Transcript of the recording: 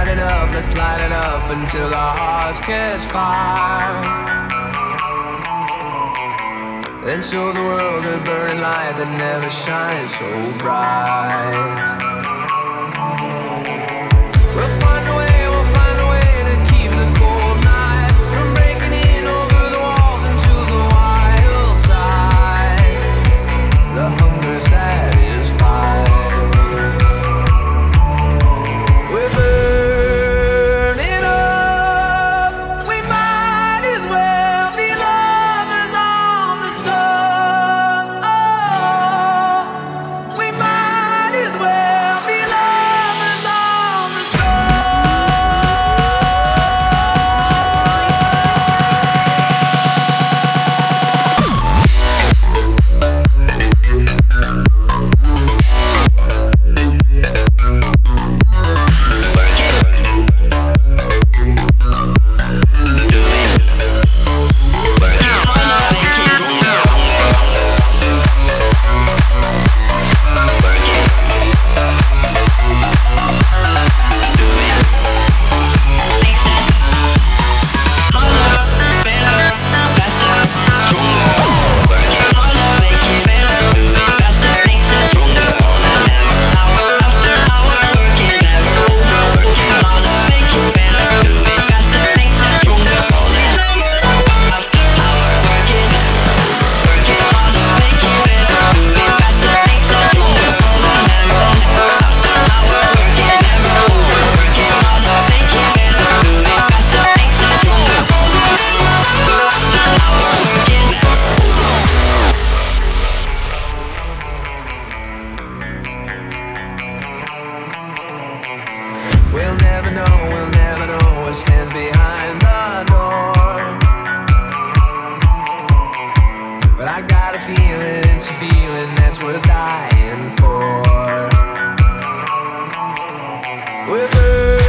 Let's light it up, let's light it up until our hearts catch fire. And show the world a burning light that never shines so bright. We'll never know, we'll never know what stands behind the door. But I got a feeling, it's a feeling that's worth dying for. We're